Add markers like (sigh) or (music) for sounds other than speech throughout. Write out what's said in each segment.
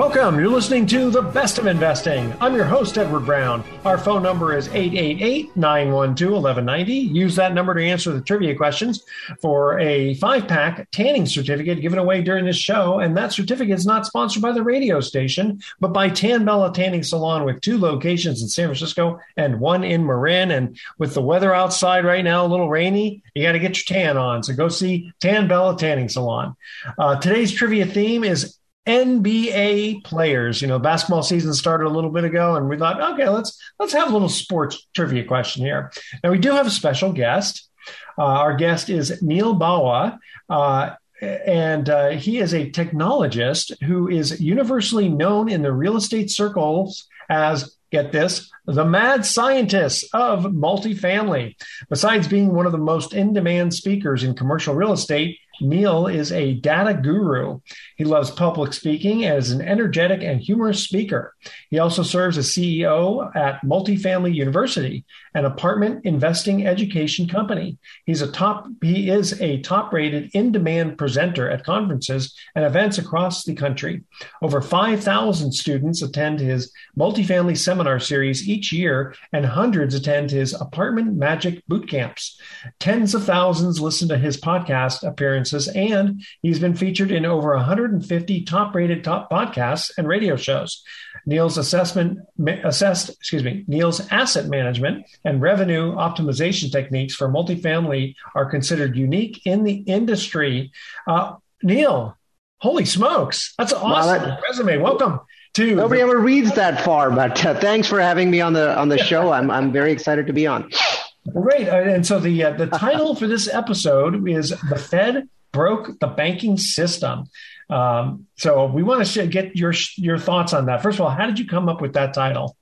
Welcome. You're listening to The Best of Investing. I'm your host, Edward Brown. Our phone number is 888 912 1190. Use that number to answer the trivia questions for a five pack tanning certificate given away during this show. And that certificate is not sponsored by the radio station, but by Tan Bella Tanning Salon with two locations in San Francisco and one in Marin. And with the weather outside right now, a little rainy, you got to get your tan on. So go see Tan Bella Tanning Salon. Uh, today's trivia theme is NBA players. You know, basketball season started a little bit ago, and we thought, okay, let's let's have a little sports trivia question here. Now we do have a special guest. Uh, our guest is Neal Bawa. Uh, and uh, he is a technologist who is universally known in the real estate circles as get this, the mad scientist of multifamily. Besides being one of the most in demand speakers in commercial real estate, Neal is a data guru. He loves public speaking and is an energetic and humorous speaker. He also serves as CEO at Multifamily University, an apartment investing education company. He's a top he is a top-rated in-demand presenter at conferences and events across the country. Over 5,000 students attend his multifamily seminar series each year and hundreds attend his apartment magic boot camps. Tens of thousands listen to his podcast appearances and he's been featured in over 150 top-rated top podcasts and radio shows. Neal's assessment assessed, excuse me, Neal's asset management and revenue optimization techniques for multifamily are considered unique in the industry. Uh, Neal, holy smokes, that's an awesome that, resume. Welcome to nobody the- ever reads that far, but uh, thanks for having me on the on the (laughs) show. I'm I'm very excited to be on. Great, uh, and so the uh, the title for this episode is "The Fed Broke the Banking System." Um, so we want to get your your thoughts on that. First of all, how did you come up with that title?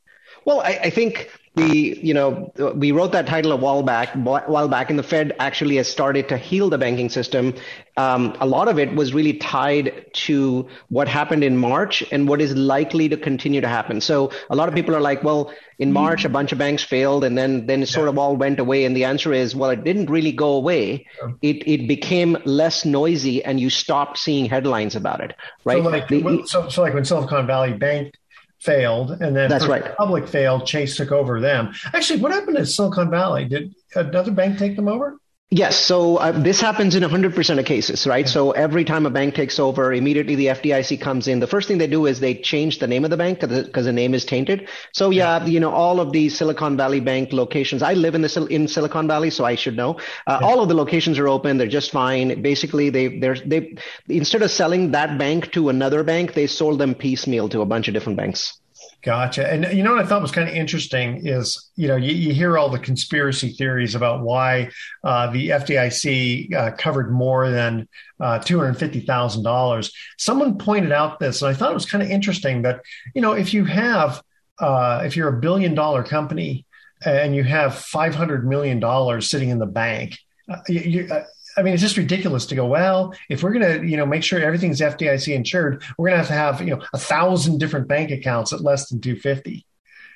Well, I, I think we, you know, we wrote that title a while back, while back, and the Fed actually has started to heal the banking system. Um, a lot of it was really tied to what happened in March and what is likely to continue to happen. So a lot of people are like, well, in March, a bunch of banks failed, and then then it sort yeah. of all went away. And the answer is, well, it didn't really go away. It it became less noisy, and you stopped seeing headlines about it, right? So like, the, so, so like when Silicon Valley Bank failed, and then that's right. Public failed. Chase took over them. Actually, what happened at Silicon Valley? Did another bank take them over? Yes. So uh, this happens in 100% of cases, right? So every time a bank takes over, immediately the FDIC comes in. The first thing they do is they change the name of the bank because the name is tainted. So yeah, you know, all of the Silicon Valley Bank locations, I live in the in Silicon Valley, so I should know. Uh, yeah. All of the locations are open. They're just fine. Basically, they they're they instead of selling that bank to another bank, they sold them piecemeal to a bunch of different banks. Gotcha. And you know what I thought was kind of interesting is, you know, you, you hear all the conspiracy theories about why uh, the FDIC uh, covered more than uh, $250,000. Someone pointed out this, and I thought it was kind of interesting that, you know, if you have, uh, if you're a billion dollar company and you have $500 million sitting in the bank, uh, you, you, uh, I mean, it's just ridiculous to go, well, if we're going to, you know, make sure everything's FDIC insured, we're going to have to have, you know, a thousand different bank accounts at less than 250.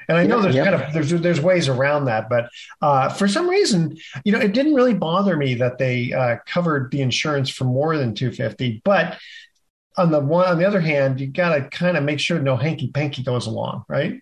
And I know there's kind of there's there's ways around that, but uh, for some reason, you know, it didn't really bother me that they uh, covered the insurance for more than 250. But on the one on the other hand, you got to kind of make sure no hanky panky goes along, right?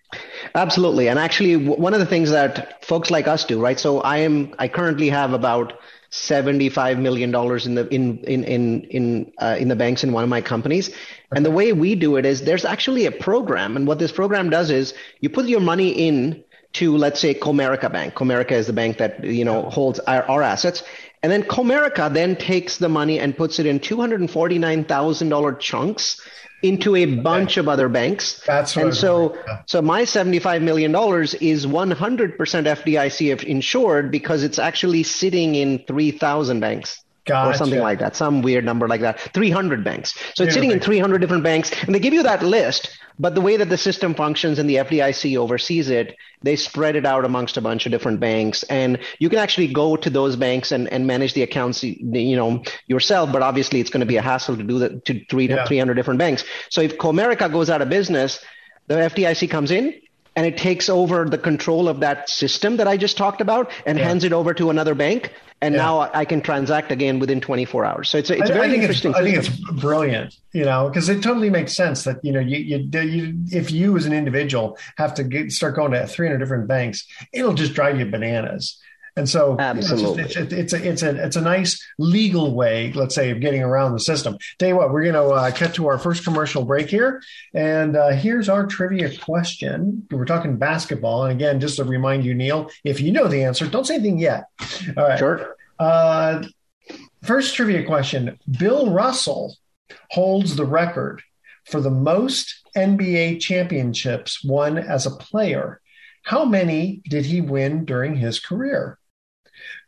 Absolutely. And actually, one of the things that folks like us do, right? So I am I currently have about seventy-five million dollars in the in in in in uh, in the banks in one of my companies. And the way we do it is there's actually a program, and what this program does is you put your money in to let's say Comerica Bank. Comerica is the bank that you know holds our, our assets, and then Comerica then takes the money and puts it in two hundred and forty nine thousand dollar chunks into a bunch of other banks. That's and so so my seventy five million dollars is one hundred percent FDIC insured because it's actually sitting in three thousand banks. Gotcha. Or something like that, some weird number like that. 300 banks. So it's sitting in 300 different banks, and they give you that list. But the way that the system functions and the FDIC oversees it, they spread it out amongst a bunch of different banks, and you can actually go to those banks and, and manage the accounts, you know, yourself. But obviously, it's going to be a hassle to do that to three Yeah. 300 different banks. So if Comerica goes out of business, the FDIC comes in and it takes over the control of that system that I just talked about and Yeah. hands it over to another bank. And Yeah. now I can transact again within 24 hours. So it's a, it's I, very I think interesting. It's, I think it's brilliant, you know, because it totally makes sense that you know you, you, you if you as an individual have to get, start going to 300 different banks, it'll just drive you bananas. And so, know, it's, just- Absolutely. it's, it's, a it's a it's a nice legal way, let's say, of getting around the system. Tell you what, we're going to uh, cut to our first commercial break here, and uh, here's our trivia question. We're talking basketball, and again, just to remind you, Neal, if you know the answer, don't say anything yet. All right. Sure. Uh, first trivia question Bill Russell holds the record for the most NBA championships won as a player. How many did he win during his career?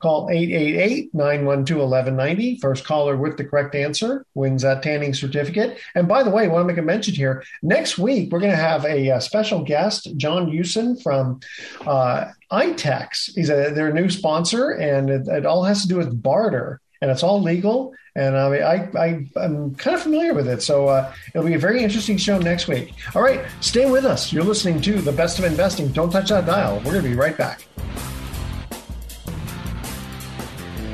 Call 888 912 1190. First caller with the correct answer wins that tanning certificate. And by the way, I want to make a mention here. Next week, we're going to have a, uh special guest, John Hewson from uh, iTex. He's a, they're new sponsor, and it, it all has to do with barter, and it's all legal. And I, mean, I, I, I'm kind of familiar with it. So uh, it'll be a very interesting show next week. All right, stay with us. You're listening to The Best of Investing. Don't touch that dial. We're going to be right back.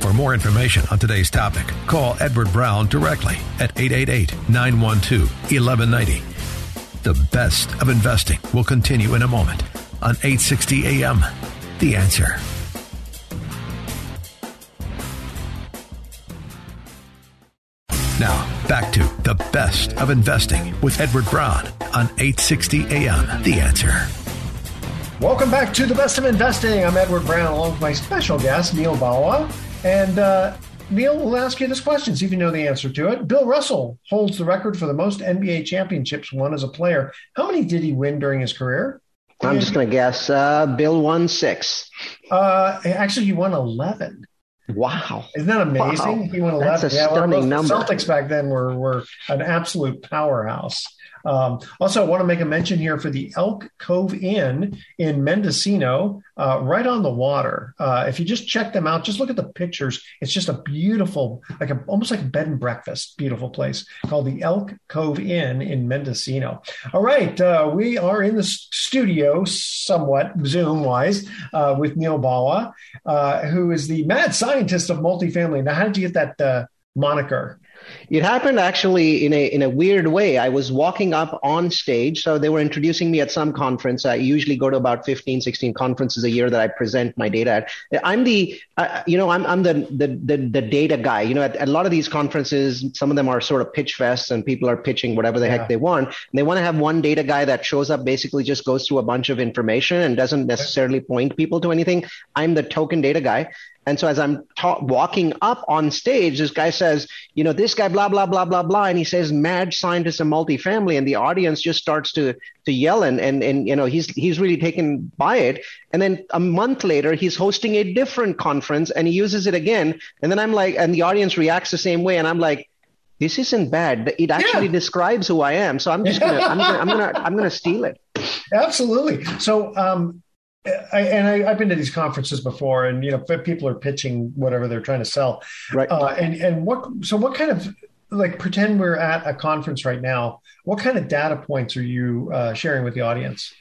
For more information on today's topic, call Edward Brown directly at 888 912 1190. The best of investing will continue in a moment on 860 AM. The answer. Now, back to the best of investing with Edward Brown on 860 AM. The answer. Welcome back to the best of investing. I'm Edward Brown, along with my special guest Neal Bawa. And uh, Neal will ask you this question, see if you know the answer to it. Bill Russell holds the record for the most NBA championships won as a player. How many did he win during his career? I'm just going to guess. Uh, Bill won six. Uh, actually, he won 11. Wow. Isn't that amazing? Wow. He won 11. That's a yeah, well, stunning the number. Celtics back then were, were an absolute powerhouse. Um, also, I want to make a mention here for the Elk Cove Inn in Mendocino, uh, right on the water. Uh, if you just check them out, just look at the pictures. It's just a beautiful, like a almost like a bed and breakfast, beautiful place called the Elk Cove Inn in Mendocino. All right, uh, we are in the studio, somewhat Zoom wise, uh, with Neal Bawa, uh, who is the mad scientist of multifamily. Now, how did you get that uh, moniker? It happened actually in a in a weird way. I was walking up on stage, so they were introducing me at some conference. I usually go to about 15, 16 conferences a year that I present my data at. I'm the, uh, you know, I'm I'm the the the, the data guy. You know, at, at a lot of these conferences, some of them are sort of pitch fests, and people are pitching whatever the Yeah. heck they want. And they want to have one data guy that shows up, basically just goes through a bunch of information and doesn't necessarily point people to anything. I'm the token data guy. And so as I'm ta- walking up on stage, this guy says, you know, this guy, blah, blah, blah, blah, blah. And he says, mad scientist of multifamily. And the audience just starts to, to yell and, and, and, you know, he's, he's really taken by it. And then a month later, he's hosting a different conference and he uses it again. And then I'm like, and the audience reacts the same way. And I'm like, this isn't bad. It actually Yeah. describes who I am. So I'm just gonna, I'm gonna, I'm gonna, I'm gonna steal it. (laughs) Absolutely. So, um, I, and I, I've been to these conferences before, and you know, people are pitching whatever they're trying to sell. Right. Uh, and and what? So, what kind of like pretend we're at a conference right now? What kind of data points are you uh, sharing with the audience?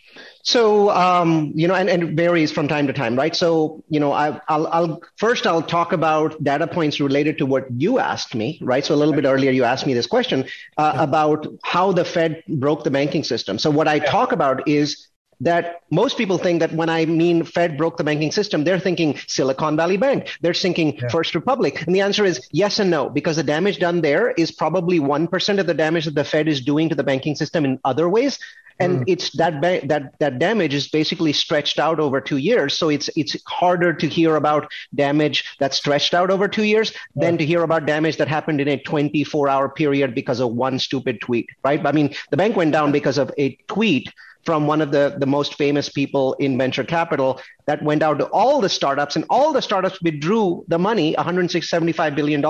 So, um, you know, and, and it varies from time to time, right? So, you know, I, I'll, I'll first I'll talk about data points related to what you asked me, right? So a little bit earlier, you asked me this question uh, about how the Fed broke the banking system. So what I talk about is that most people think that when I mean Fed broke the banking system, they're thinking Silicon Valley Bank. They're thinking yeah. First Republic. And the answer is yes and no, because the damage done there is probably 1% of the damage that the Fed is doing to the banking system in other ways. And mm. it's that ba- that that damage is basically stretched out over two years. So it's it's harder to hear about damage that's stretched out over two years yeah. than to hear about damage that happened in a 24 hour period because of one stupid tweet, right? I mean, the bank went down because of a tweet from one of the, the most famous people in venture capital that went out to all the startups and all the startups withdrew the money, $175 billion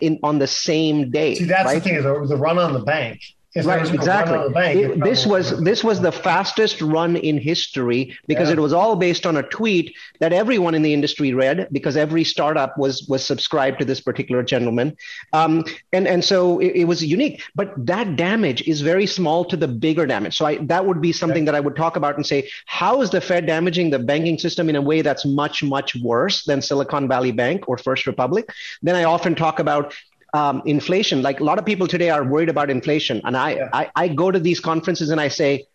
in on the same day. See, that's right? the thing is the run on the bank right, exactly. Bank, it, this was this was the fastest run in history because yeah. it was all based on a tweet that everyone in the industry read because every startup was was subscribed to this particular gentleman, um, and and so it, it, was unique. But that damage is very small to the bigger damage. So I, that would be something yeah. that I would talk about and say, how is the Fed damaging the banking system in a way that's much much worse than Silicon Valley Bank or First Republic? Then I often talk about um, inflation. Like a lot of people today are worried about inflation, and I, yeah. I I go to these conferences and I say,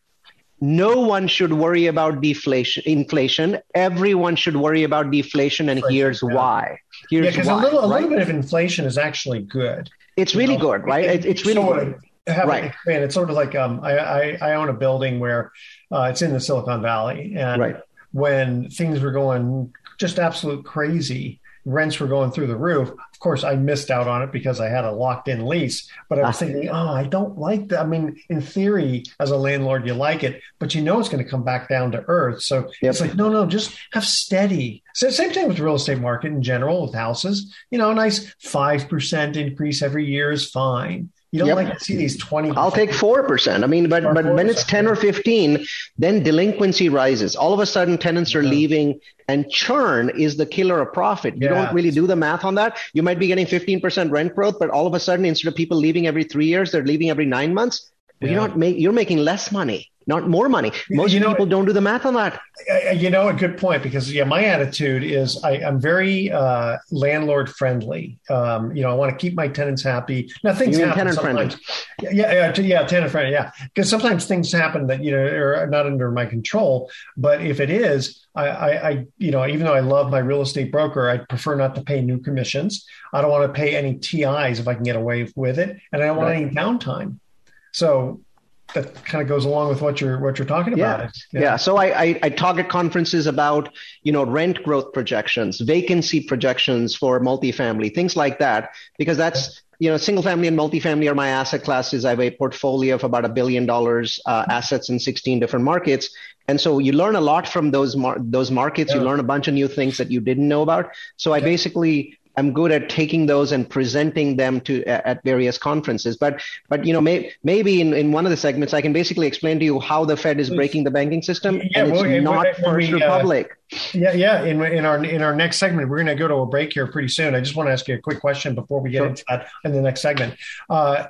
no one should worry about deflation inflation everyone should worry about deflation and here's yeah. why here's yeah, because a little a right? little bit of inflation is actually good it's really know? good right it, it's really good right. Man, it's sort of like um, I, I, I own a building where uh, it's in the Silicon Valley, and right. when things were going just absolute crazy, rents were going through the roof. Of course, I missed out on it because I had a locked in lease, but I was ah. thinking, oh, I don't like that. I mean, in theory, as a landlord, you like it, but you know it's going to come back down to earth. So yep. it's like, no, no, just have steady. So same thing with the real estate market in general with houses. You know, a nice 5% increase every year is fine. You don't yep. like to see these 20 I'll take 4%. I mean, but, but when it's 10 or 15, then delinquency rises. All of a sudden, tenants are yeah. leaving and churn is the killer of profit. You yeah. don't really do the math on that. You might be getting 15% rent growth, but all of a sudden, instead of people leaving every three years, they're leaving every nine months. Yeah. You're not make, you're making less money not more money. Most you know, people don't do the math on that. You know, a good point because yeah, my attitude is I, am very uh, landlord friendly. Um, you know, I want to keep my tenants happy. Now things happen tenant sometimes. Friendly. Yeah, yeah, yeah, tenant friendly. Yeah, because sometimes things happen that you know are not under my control. But if it is, I, I, I, you know, even though I love my real estate broker, I prefer not to pay new commissions. I don't want to pay any TIs if I can get away with it, and I don't want right. any downtime. So that kind of goes along with what you're what you're talking about. Yeah, yeah. yeah. So I, I, I target conferences about you know rent growth projections, vacancy projections for multifamily, things like that, because that's you know single family and multifamily are my asset classes. I have a portfolio of about a billion dollars uh, assets in 16 different markets, and so you learn a lot from those mar- those markets. Yeah. You learn a bunch of new things that you didn't know about. So I basically I'm good at taking those and presenting them to at various conferences. But but you know may, maybe in, in one of the segments I can basically explain to you how the Fed is breaking the banking system, yeah, and it's well, not First we, uh, Republic. Uh, yeah, yeah. In in our in our next segment, we're going to go to a break here pretty soon. I just want to ask you a quick question before we get sure. into that in the next segment. Uh,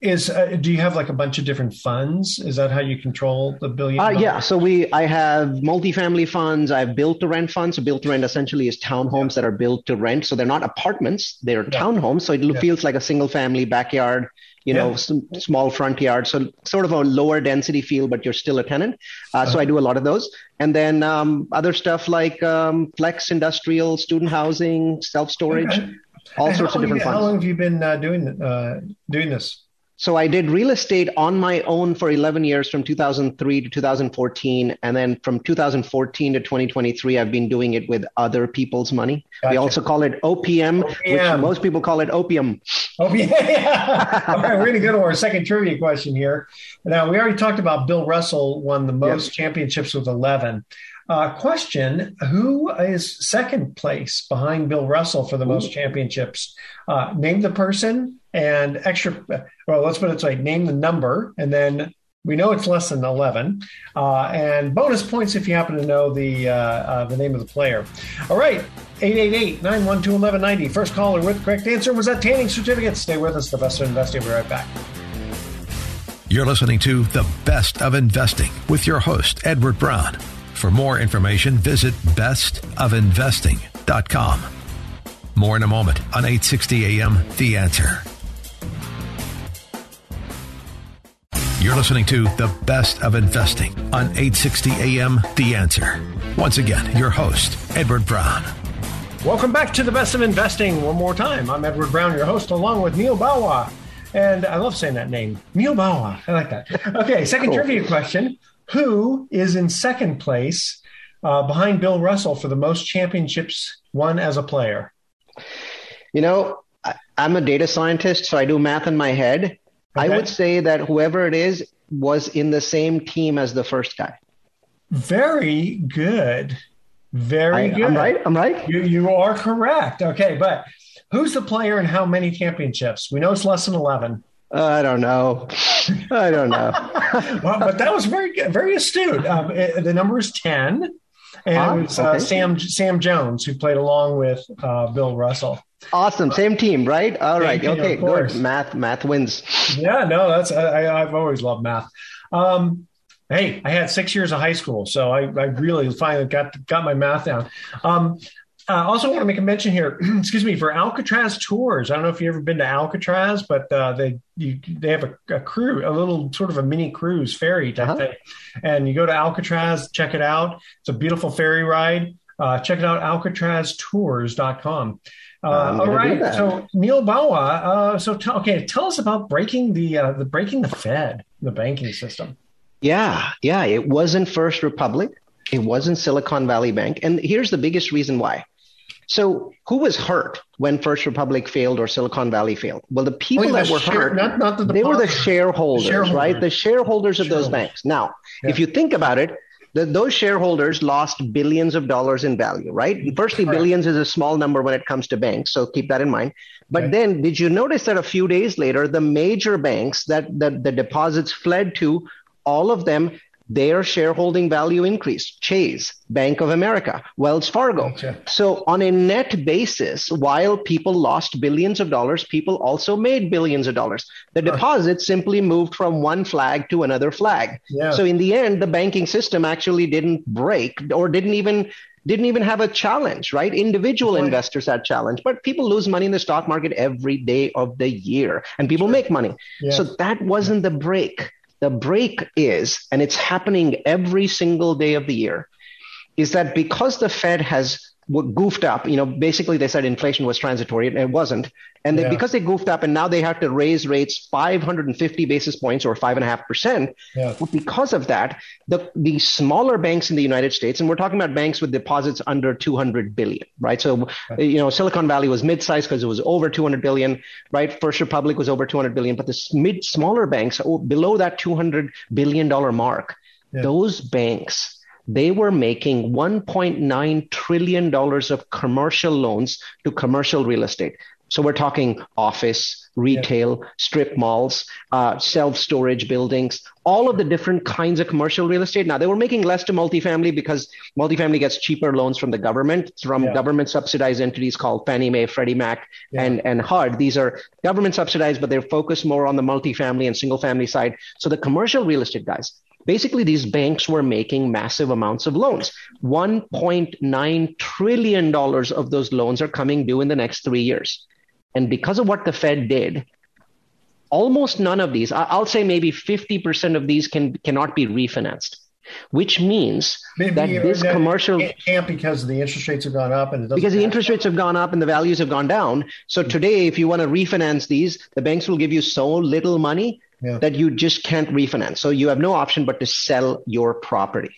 is uh, do you have like a bunch of different funds? Is that how you control the billion uh, yeah. so we i have multifamily funds. I have built to rent funds. So built to rent essentially is townhomes yeah. that are built to rent. So they're not apartments. They're yeah. townhomes. So it yeah. feels like a single family backyard you know small front yard. So sort of a lower density feel but you're still a tenant. Uh, uh-huh. so i do a lot of those. And then um, other stuff like um, flex industrial student housing self storage okay. all and sorts of different you, funds. how long have you been uh, doing uh, doing this so I did real estate on my own for 11 years from 2003 to 2014. And then from 2014 to 2023, I've been doing it with other people's money. Gotcha. We also call it OPM, OPM, which most people call it opium. (laughs) Yeah. All right, we're going to go to our second trivia question here. Now, we already talked about Bill Russell won the most yep. championships with 11. Uh, question Who is second place behind Bill Russell for the Ooh. most championships? Uh, name the person and extra, well, let's put it this name the number, and then we know it's less than 11. Uh, and bonus points if you happen to know the, uh, uh, the name of the player. All right, 888 912 1190. First caller with correct answer was that Tanning Certificate. Stay with us, the best of investing. We'll be right back. You're listening to The Best of Investing with your host, Edward Brown. For more information, visit bestofinvesting.com. More in a moment on 860 AM The Answer. You're listening to The Best of Investing on 860 AM The Answer. Once again, your host, Edward Brown. Welcome back to The Best of Investing one more time. I'm Edward Brown, your host, along with Neal Bawa. And I love saying that name, Neal Bawa. I like that. Okay, second cool. trivia question Who is in second place uh, behind Bill Russell for the most championships won as a player? You know, I'm a data scientist, so I do math in my head. Okay. I would say that whoever it is was in the same team as the first guy. Very good. Very I, good. I'm right. I'm right. You, you are correct. Okay, but who's the player and how many championships? We know it's less than 11. Uh, I don't know. I don't know. (laughs) well, but that was very very astute. Um, it, the number is 10 and ah, it was uh, okay. Sam Sam Jones who played along with uh, Bill Russell. Awesome, same team, right? All right, team, okay, good. Math, math wins. Yeah, no, that's I, I've always loved math. Um, hey, I had six years of high school, so I, I really finally got got my math down. Um, I also want to make a mention here, (clears throat) excuse me, for Alcatraz tours. I don't know if you've ever been to Alcatraz, but uh, they you, they have a, a, cruise, a little sort of a mini cruise ferry type uh-huh. thing, and you go to Alcatraz, check it out. It's a beautiful ferry ride. Uh, check it out, alcatraztours.com. Uh, all right, so Neal Bawa. Uh, so t- okay, tell us about breaking the uh, the breaking the Fed, the banking system. Yeah, yeah, it wasn't First Republic. It wasn't Silicon Valley Bank, and here's the biggest reason why. So, who was hurt when First Republic failed or Silicon Valley failed? Well, the people Wait, that were share, hurt, not, not the they were the shareholders, the shareholder. right? The shareholders of those banks. Now, yeah. if you think about it, the, those shareholders lost billions of dollars in value, right? Firstly, billions is a small number when it comes to banks, so keep that in mind. But right. then, did you notice that a few days later, the major banks that, that the deposits fled to, all of them their shareholding value increased. Chase, Bank of America, Wells Fargo. Gotcha. So on a net basis, while people lost billions of dollars, people also made billions of dollars. The deposits simply moved from one flag to another flag. Yeah. So in the end, the banking system actually didn't break or didn't even didn't even have a challenge, right? Individual investors had challenge, but people lose money in the stock market every day of the year and people sure. make money. Yeah. So that wasn't the break. The break is, and it's happening every single day of the year, is that because the Fed has goofed up, you know, basically they said inflation was transitory, and it wasn't. And yeah. because they goofed up and now they have to raise rates 550 basis points or five and a half percent. Because of that, the, the smaller banks in the United States, and we're talking about banks with deposits under 200 billion, right? So, you know, Silicon Valley was mid-sized because it was over 200 billion, right? First Republic was over 200 billion, but the mid smaller banks oh, below that 200 billion dollar mark, yeah. those banks they were making $1.9 trillion of commercial loans to commercial real estate. So we're talking office, retail, yeah. strip malls, uh, self-storage buildings, all of the different kinds of commercial real estate. Now they were making less to multifamily because multifamily gets cheaper loans from the government, from yeah. government subsidized entities called Fannie Mae, Freddie Mac, yeah. and, and HUD. These are government subsidized, but they're focused more on the multifamily and single family side. So the commercial real estate guys, basically these banks were making massive amounts of loans. $1.9 trillion of those loans are coming due in the next three years. And because of what the Fed did, almost none of these, I'll say maybe 50% of these can cannot be refinanced, which means maybe that this that commercial can't because the interest rates have gone up and because the interest rates have gone up and the values have gone down. So mm-hmm. today, if you want to refinance these, the banks will give you so little money yeah. that you just can't refinance. So you have no option but to sell your property.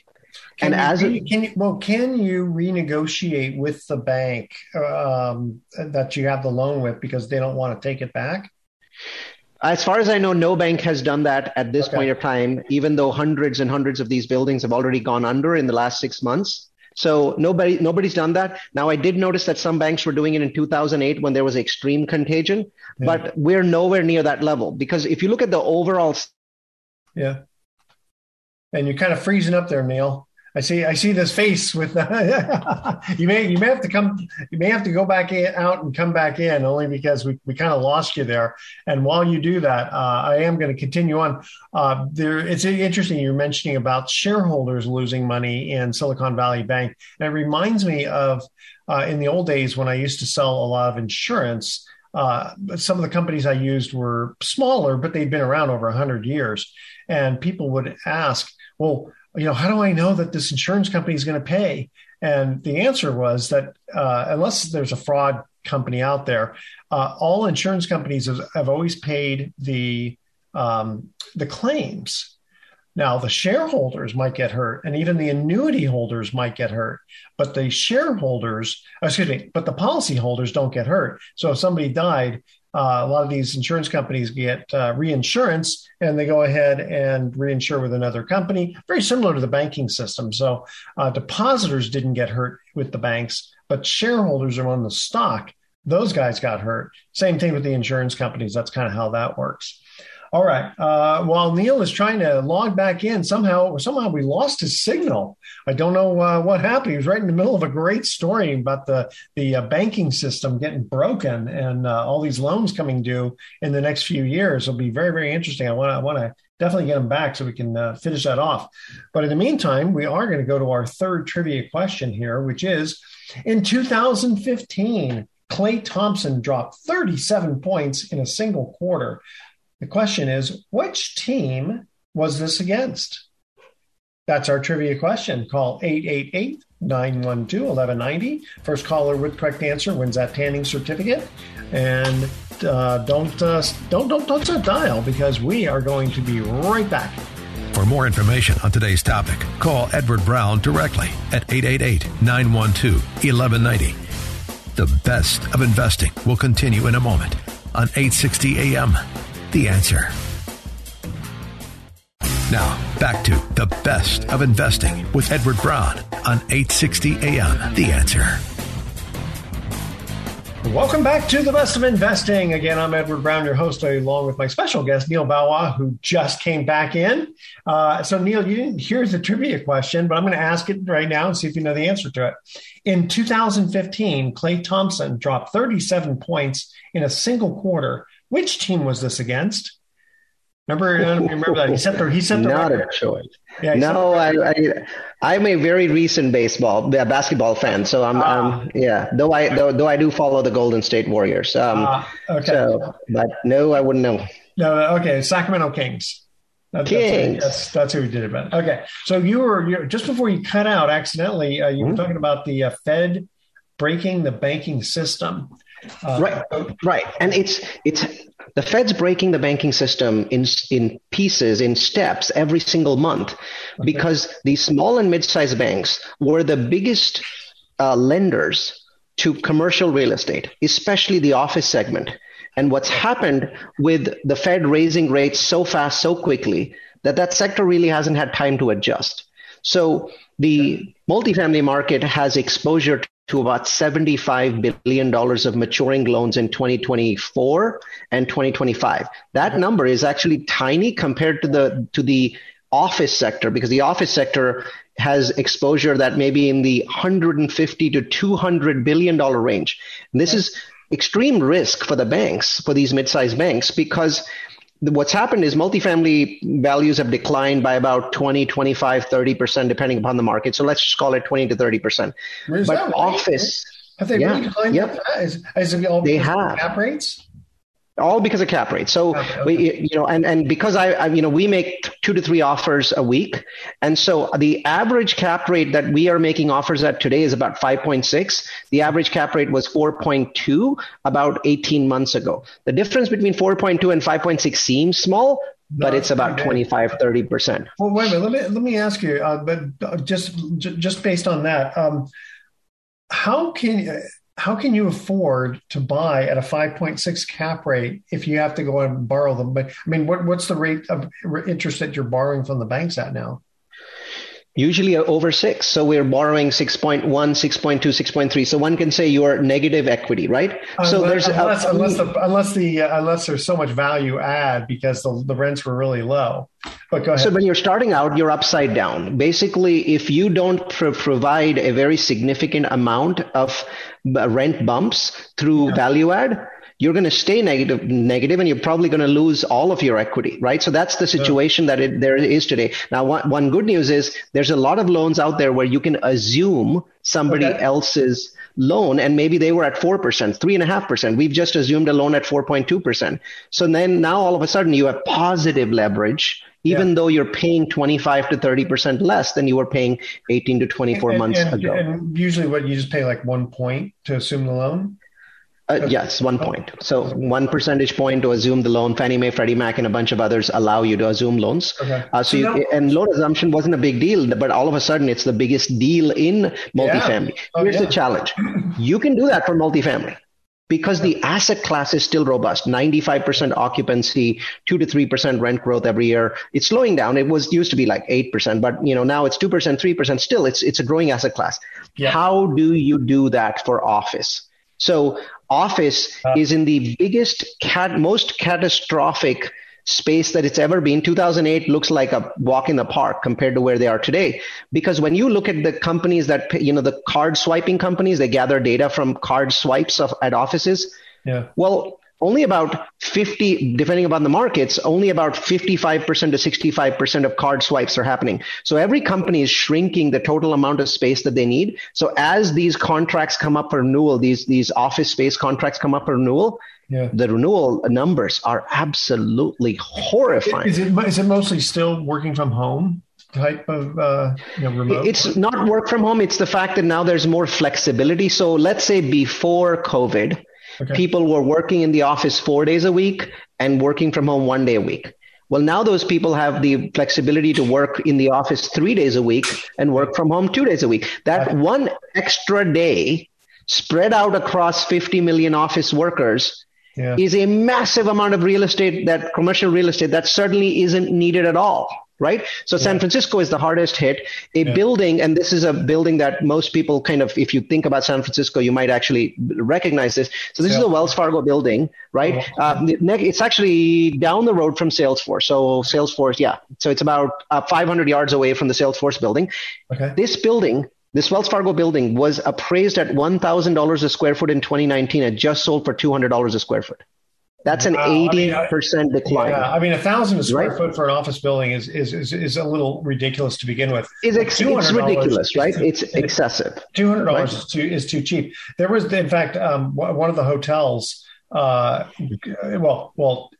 Can and you, as a, can you, well, can you renegotiate with the bank um, that you have the loan with because they don't want to take it back? As far as I know, no bank has done that at this okay. point of time, even though hundreds and hundreds of these buildings have already gone under in the last six months. So nobody nobody's done that. Now I did notice that some banks were doing it in 2008 when there was extreme contagion, yeah. but we're nowhere near that level because if you look at the overall Yeah. And you're kind of freezing up there, Neal. I see. I see this face with. (laughs) you may. You may have to come. You may have to go back in, out and come back in, only because we, we kind of lost you there. And while you do that, uh, I am going to continue on. Uh, there, it's interesting. You're mentioning about shareholders losing money in Silicon Valley Bank, and it reminds me of uh, in the old days when I used to sell a lot of insurance. uh, some of the companies I used were smaller, but they'd been around over 100 years. And people would ask, well, you know, how do I know that this insurance company is going to pay? And the answer was that uh, unless there's a fraud company out there, uh, all insurance companies have, have always paid the um, the claims. Now, the shareholders might get hurt, and even the annuity holders might get hurt, but the shareholders, excuse me, but the policyholders don't get hurt. So if somebody died, uh, a lot of these insurance companies get uh, reinsurance and they go ahead and reinsure with another company, very similar to the banking system. So uh, depositors didn't get hurt with the banks, but shareholders are on the stock. Those guys got hurt. Same thing with the insurance companies. That's kind of how that works. All right. Uh, while Neal is trying to log back in, somehow somehow we lost his signal. I don't know uh, what happened. He was right in the middle of a great story about the the uh, banking system getting broken and uh, all these loans coming due in the next few years. It'll be very very interesting. I want I want to definitely get him back so we can uh, finish that off. But in the meantime, we are going to go to our third trivia question here, which is in 2015. Klay Thompson dropped 37 points in a single quarter. The question is, which team was this against? That's our trivia question. Call 888 912 1190. First caller with correct answer wins that tanning certificate. And uh, don't, uh, don't, don't, don't dial because we are going to be right back. For more information on today's topic, call Edward Brown directly at 888 912 1190. The best of investing will continue in a moment on 860 AM the answer. Now, back to the best of investing with Edward Brown on 860 AM. The answer. Welcome back to the best of investing. Again, I'm Edward Brown, your host, along with my special guest, Neal Bawa, who just came back in. Uh, so, Neal, you didn't hear the trivia question, but I'm going to ask it right now and see if you know the answer to it. In 2015, Klay Thompson dropped 37 points in a single quarter which team was this against? Remember, remember that he set the he set the not record. a choice. Yeah, no, I, I am a very recent baseball basketball fan, so I'm, ah. I'm yeah. Though I though, though I do follow the Golden State Warriors. Um, ah, okay. So, but no, I wouldn't know. No, okay, Sacramento Kings. That, Kings. That's, that's, that's who we did it about. Okay, so you were just before you cut out accidentally. Uh, you mm-hmm. were talking about the uh, Fed breaking the banking system. Uh, right, right, and it's it's the Fed's breaking the banking system in in pieces, in steps every single month, okay. because these small and mid-sized banks were the biggest uh, lenders to commercial real estate, especially the office segment. And what's happened with the Fed raising rates so fast, so quickly, that that sector really hasn't had time to adjust. So the multifamily market has exposure to about $75 billion of maturing loans in 2024 and 2025. That uh-huh. number is actually tiny compared to the, to the office sector because the office sector has exposure that may be in the 150 to 200 billion dollar range. And this is extreme risk for the banks, for these mid-sized banks, because what's happened is multifamily values have declined by about 20, 25, 30%, depending upon the market. So let's just call it 20 to 30%. But office. Have they yeah, really declined yep. Is, is it all they have. cap rates? All because of cap rate. So okay, okay. we, you know, and and because I, I, you know, we make two to three offers a week, and so the average cap rate that we are making offers at today is about 5.6. The average cap rate was 4.2 about 18 months ago. The difference between 4.2 and 5.6 seems small, no, but it's about 25 30 percent well wait a minute let me let me ask you uh, but just just based on that um, how can how can you afford to buy at a 5.6 cap rate if you have to go and borrow them? But I mean, what, what's the rate of interest that you're borrowing from the banks at now? Usually over six. So we're borrowing 6.1, 6.2, 6.3. So one can say you're negative equity, right? Unless, so there's unless, a, unless, the, unless the uh, unless there's so much value add because the, the rents were really low. But go ahead. So when you're starting out, you're upside down. Basically, if you don't provide a very significant amount of rent bumps through yeah. value add, you're going to stay negative, negative, and you're probably going to lose all of your equity, right? So that's the situation yeah. that it, there is today. Now, one, one, good news is there's a lot of loans out there where you can assume somebody okay. else's loan and maybe they were at 4%, 3.5%. We've just assumed a loan at 4.2%. So then now all of a sudden you have positive leverage, even yeah. though you're paying 25 to 30% less than you were paying 18 to 24 and, months and, ago. And usually what you just pay like one point to assume the loan? Uh, yes, one point. So one percentage point to assume the loan. Fannie Mae, Freddie Mac, and a bunch of others allow you to assume loans. Okay. Uh, so, you, and loan assumption wasn't a big deal, but all of a sudden it's the biggest deal in multifamily. Yeah. Oh, Here's yeah. the challenge: (clears throat) you can do that for multifamily because the asset class is still robust 95% occupancy 2 to 3% rent growth every year it's slowing down it was used to be like 8% but you know now it's 2% 3% still it's it's a growing asset class yeah. how do you do that for office so office uh, is in the biggest cat most catastrophic space that it's ever been. 2008 looks like a walk in the park compared to where they are today. Because when you look at the companies that you know the card swiping companies they gather data from card swipes of, at offices. Yeah. Well only about 50, depending upon the markets, only about 55% to 65% of card swipes are happening. So every company is shrinking the total amount of space that they need. So as these contracts come up for renewal, these, these office space contracts come up for renewal, yeah. the renewal numbers are absolutely horrifying. Is it, is it mostly still working from home? type of uh, you know, remote? It's not work from home. It's the fact that now there's more flexibility. So let's say before COVID, Okay. People were working in the office four days a week and working from home one day a week. Well, now those people have the flexibility to work in the office three days a week and work from home two days a week. That one extra day spread out across 50 million office workers yeah. is a massive amount of real estate that commercial real estate that certainly isn't needed at all right? So yeah. San Francisco is the hardest hit. A yeah. building, and this is a building that most people kind of, if you think about San Francisco, you might actually recognize this. So this yeah. is the Wells Fargo building, right? Uh-huh. Uh, it's actually down the road from Salesforce. So Salesforce, yeah. So it's about uh, 500 yards away from the Salesforce building. Okay. This building this Wells Fargo building was appraised at $1,000 a square foot in 2019 and just sold for $200 a square foot. That's an eighty uh, percent I mean, decline. Yeah, I mean, a thousand square right? foot for an office building is, is is is a little ridiculous to begin with. It's, ex- it's ridiculous, right? It's excessive. Two hundred dollars right? is too is too cheap. There was, in fact, um, one of the hotels. Uh, well, well,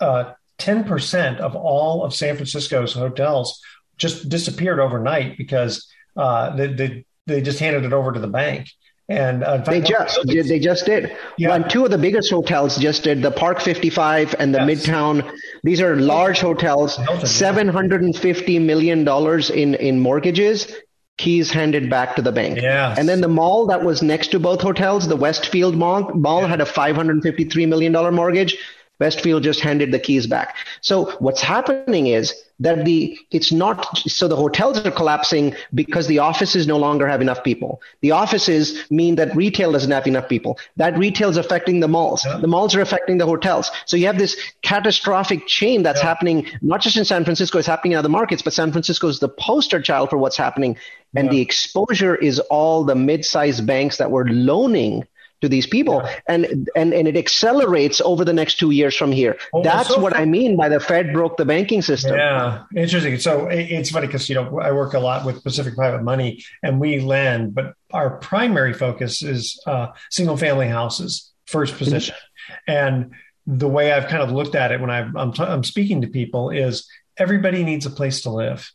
uh, ten percent of all of San Francisco's hotels just disappeared overnight because uh, they, they they just handed it over to the bank. And uh, they just they just did. Yeah. two of the biggest hotels just did the Park 55 and the yes. Midtown. These are large hotels. Seven hundred and fifty million dollars in in mortgages. Keys handed back to the bank. Yeah. And then the mall that was next to both hotels, the Westfield Mall, mall yeah. had a $553 million mortgage. Westfield just handed the keys back. So what's happening is that the it's not so the hotels are collapsing because the offices no longer have enough people. The offices mean that retail doesn't have enough people. That retail is affecting the malls. Yeah. The malls are affecting the hotels. So you have this catastrophic chain that's yeah. happening not just in San Francisco, it's happening in other markets, but San Francisco is the poster child for what's happening. And yeah. the exposure is all the mid-sized banks that were loaning to these people. Yeah. and, and and it accelerates over the next two years from here. Well, that's so what i mean by the fed broke the banking system. Yeah interesting. So it's funny because you know i work a lot with pacific private money and we lend but our primary focus is uh, single family houses first position. Mm-hmm. and the way i've kind of looked at it when i I'm, t- I'm speaking to people is everybody needs a place to live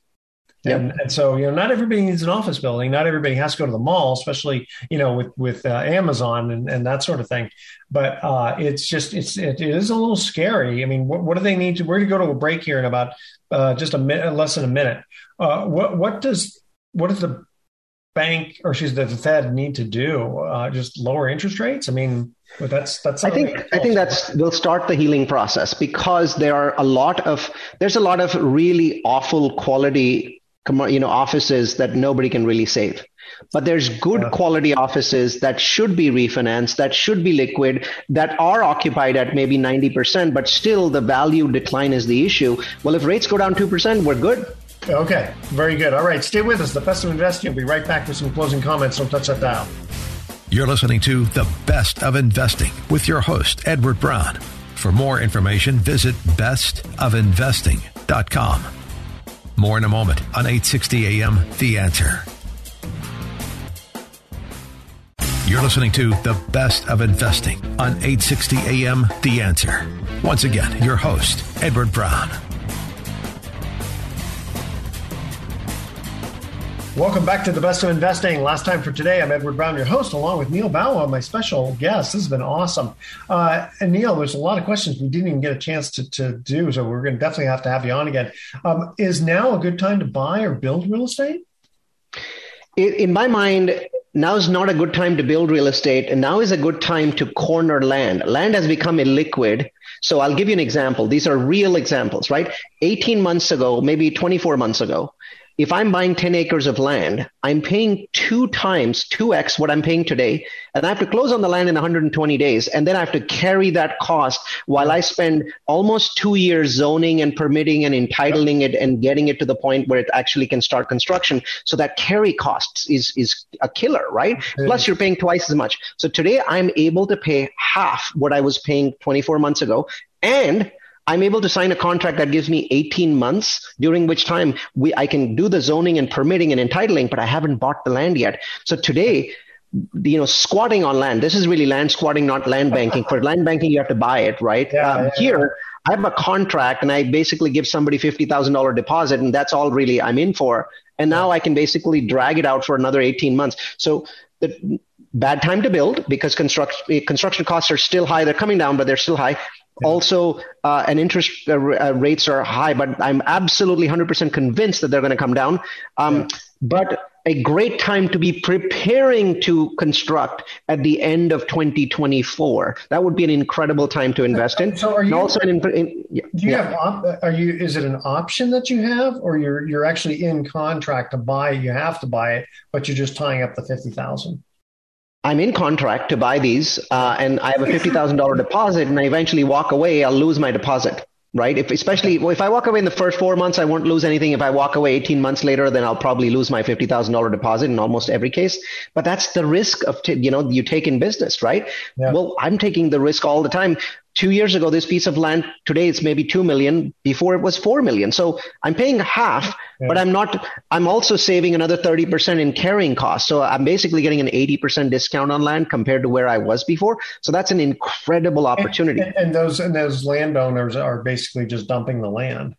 and, and, so, you know, not everybody needs an office building. Not everybody has to go to the mall, especially, you know, with, with uh, Amazon and, and that sort of thing. But uh, it's just, it's, it is a little scary. I mean, what, what do they need to, we're going to go to a break here in about uh, just a minute, less than a minute. Uh, what, what does, what does the bank or excuse the Fed need to do? Uh, just lower interest rates? I mean, but that's that's. I think I think that's will start the healing process because there are a lot of there's a lot of really awful quality you know offices that nobody can really save. But there's good yeah. quality offices that should be refinanced that should be liquid that are occupied at maybe 90% but still the value decline is the issue. Well if rates go down 2% we're good. Okay. Very good. All right. Stay with us. The best of investing will be right back with some closing comments don't touch that dial. You're listening to the best of investing with your host edward brown for more information visit bestofinvesting.com more in a moment on 860 AM The Answer. You're listening to The Best of Investing on 860 AM The Answer. Once again, your host, Edward Brown. Welcome back to the best of investing. Last time for today, I'm Edward Brown, your host, along with Neal Bawa, my special guest. This has been awesome. Uh, and Neal, there's a lot of questions we didn't even get a chance to, to do, so we're going to definitely have to have you on again. Um, is now a good time to buy or build real estate? In my mind, now is not a good time to build real estate, and now is a good time to corner land. Land has become illiquid. So I'll give you an example. These are real examples, right? 18 months ago, maybe 24 months ago, if I'm buying 10 acres of land, I'm paying two times, 2x what I'm paying today. And I have to close on the land in 120 days. And then I have to carry that cost while I spend almost two years zoning and permitting and entitling it and getting it to the point where it actually can start construction. So that carry cost is, is a killer, right? Plus you're paying twice as much. So today I'm able to pay half what I was paying 24 months ago. And I'm able to sign a contract that gives me 18 months, during which time we, I can do the zoning and permitting and entitling, but I haven't bought the land yet. So today, you know, squatting on land, this is really land squatting, not land banking. For land banking, you have to buy it, right? Yeah, um, yeah, here, I have a contract and I basically give somebody $50,000 deposit and that's all really I'm in for. And now I can basically drag it out for another 18 months. So the bad time to build because construction, construction costs are still high. They're coming down, but they're still high. Also, uh, and interest uh, uh, rates are high, but I'm absolutely 100% convinced that they're going to come down. Um, yeah. But a great time to be preparing to construct at the end of 2024. That would be an incredible time to invest in. So, are you? And also, in, in, do you yeah. have? Op- are you? Is it an option that you have, or you're you're actually in contract to buy? You have to buy it, but you're just tying up the fifty thousand. I'm in contract to buy these, uh, and I have a fifty thousand dollar deposit, and I eventually walk away, I'll lose my deposit, right? If especially well, if I walk away in the first four months, I won't lose anything. If I walk away eighteen months later, then I'll probably lose my fifty thousand dollar deposit in almost every case. But that's the risk of t- you know you take in business, right? Yeah. Well, I'm taking the risk all the time two years ago, this piece of land today it's maybe two million. Before it was four million. So I'm paying half, yeah. but I'm not. I'm also saving another thirty percent in carrying costs. So I'm basically getting an eighty percent discount on land compared to where I was before. So that's an incredible opportunity. And, and those and those landowners are basically just dumping the land.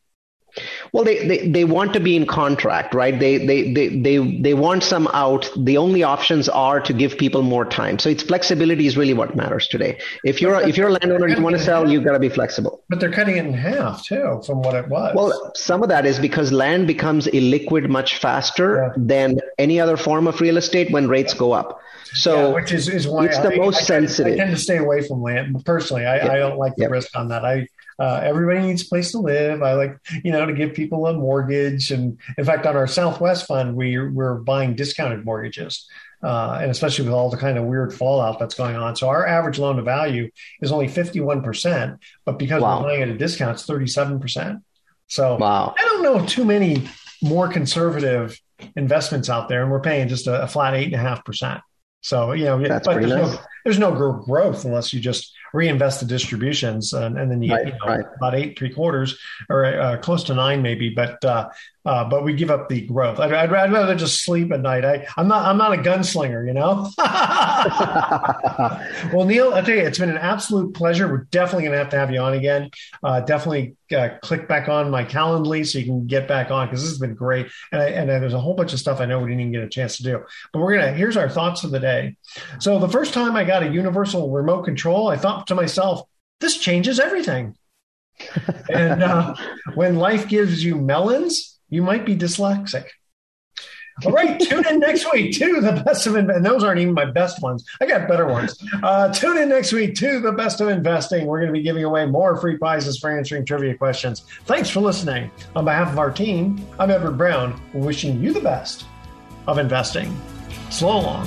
Well, they, they, they want to be in contract, right? They, they, they, they, they want some out. The only options are to give people more time. So it's flexibility is really what matters today. If you're, if you're a landowner and you want to sell, you've got to be flexible. But they're cutting it in half too from what it was. Well, some of that is because land becomes illiquid much faster yeah. than any other form of real estate when rates go up. So yeah, which is, is why it's I, the most I, sensitive. I tend to stay away from land personally. I, yeah. I don't like the risk on that. I, uh, everybody needs a place to live. I like, you know, to give people a mortgage. And in fact, on our Southwest fund, we, we're buying discounted mortgages. Uh, and especially with all the kind of weird fallout that's going on. So our average loan to value is only 51%, but because wow. we're buying at a discount, it's 37%. So wow. I don't know too many more conservative investments out there, and we're paying just a, a flat eight and a half percent. So you know, That's but there's, nice. no, there's no growth unless you just reinvest the distributions, and, and then you, right, you know, right. about eight three quarters or uh, close to nine maybe. But uh, uh, but we give up the growth. I'd, I'd, I'd, rather just sleep at night. I, I'm not I'm not a gunslinger, you know. (laughs) well, Neal, I tell you, it's been an absolute pleasure. We're definitely going to have to have you on again. Uh, definitely uh, click back on my Calendly so you can get back on because this has been great. And, I, and there's a whole bunch of stuff I know we didn't even get a chance to do. But we're gonna here's our thoughts of the day. So the first time I got a universal remote control, I thought to myself, this changes everything. (laughs) and uh, when life gives you melons you might be dyslexic. All right, tune in next week to the best of and those aren't even my best ones. I got better ones. Uh, tune in next week to the best of investing. We're going to be giving away more free prizes for answering trivia questions. Thanks for listening. On behalf of our team, I'm Edward Brown, wishing you the best of investing. So long.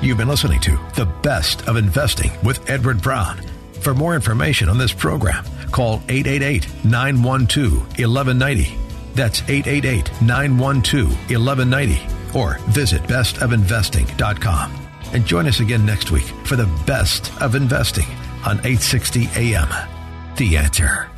You've been listening to the best of investing with Edward Brown. For more information on this program Call 888 912 1190. That's 888 912 1190. Or visit bestofinvesting.com. And join us again next week for the best of investing on 860 AM. The answer.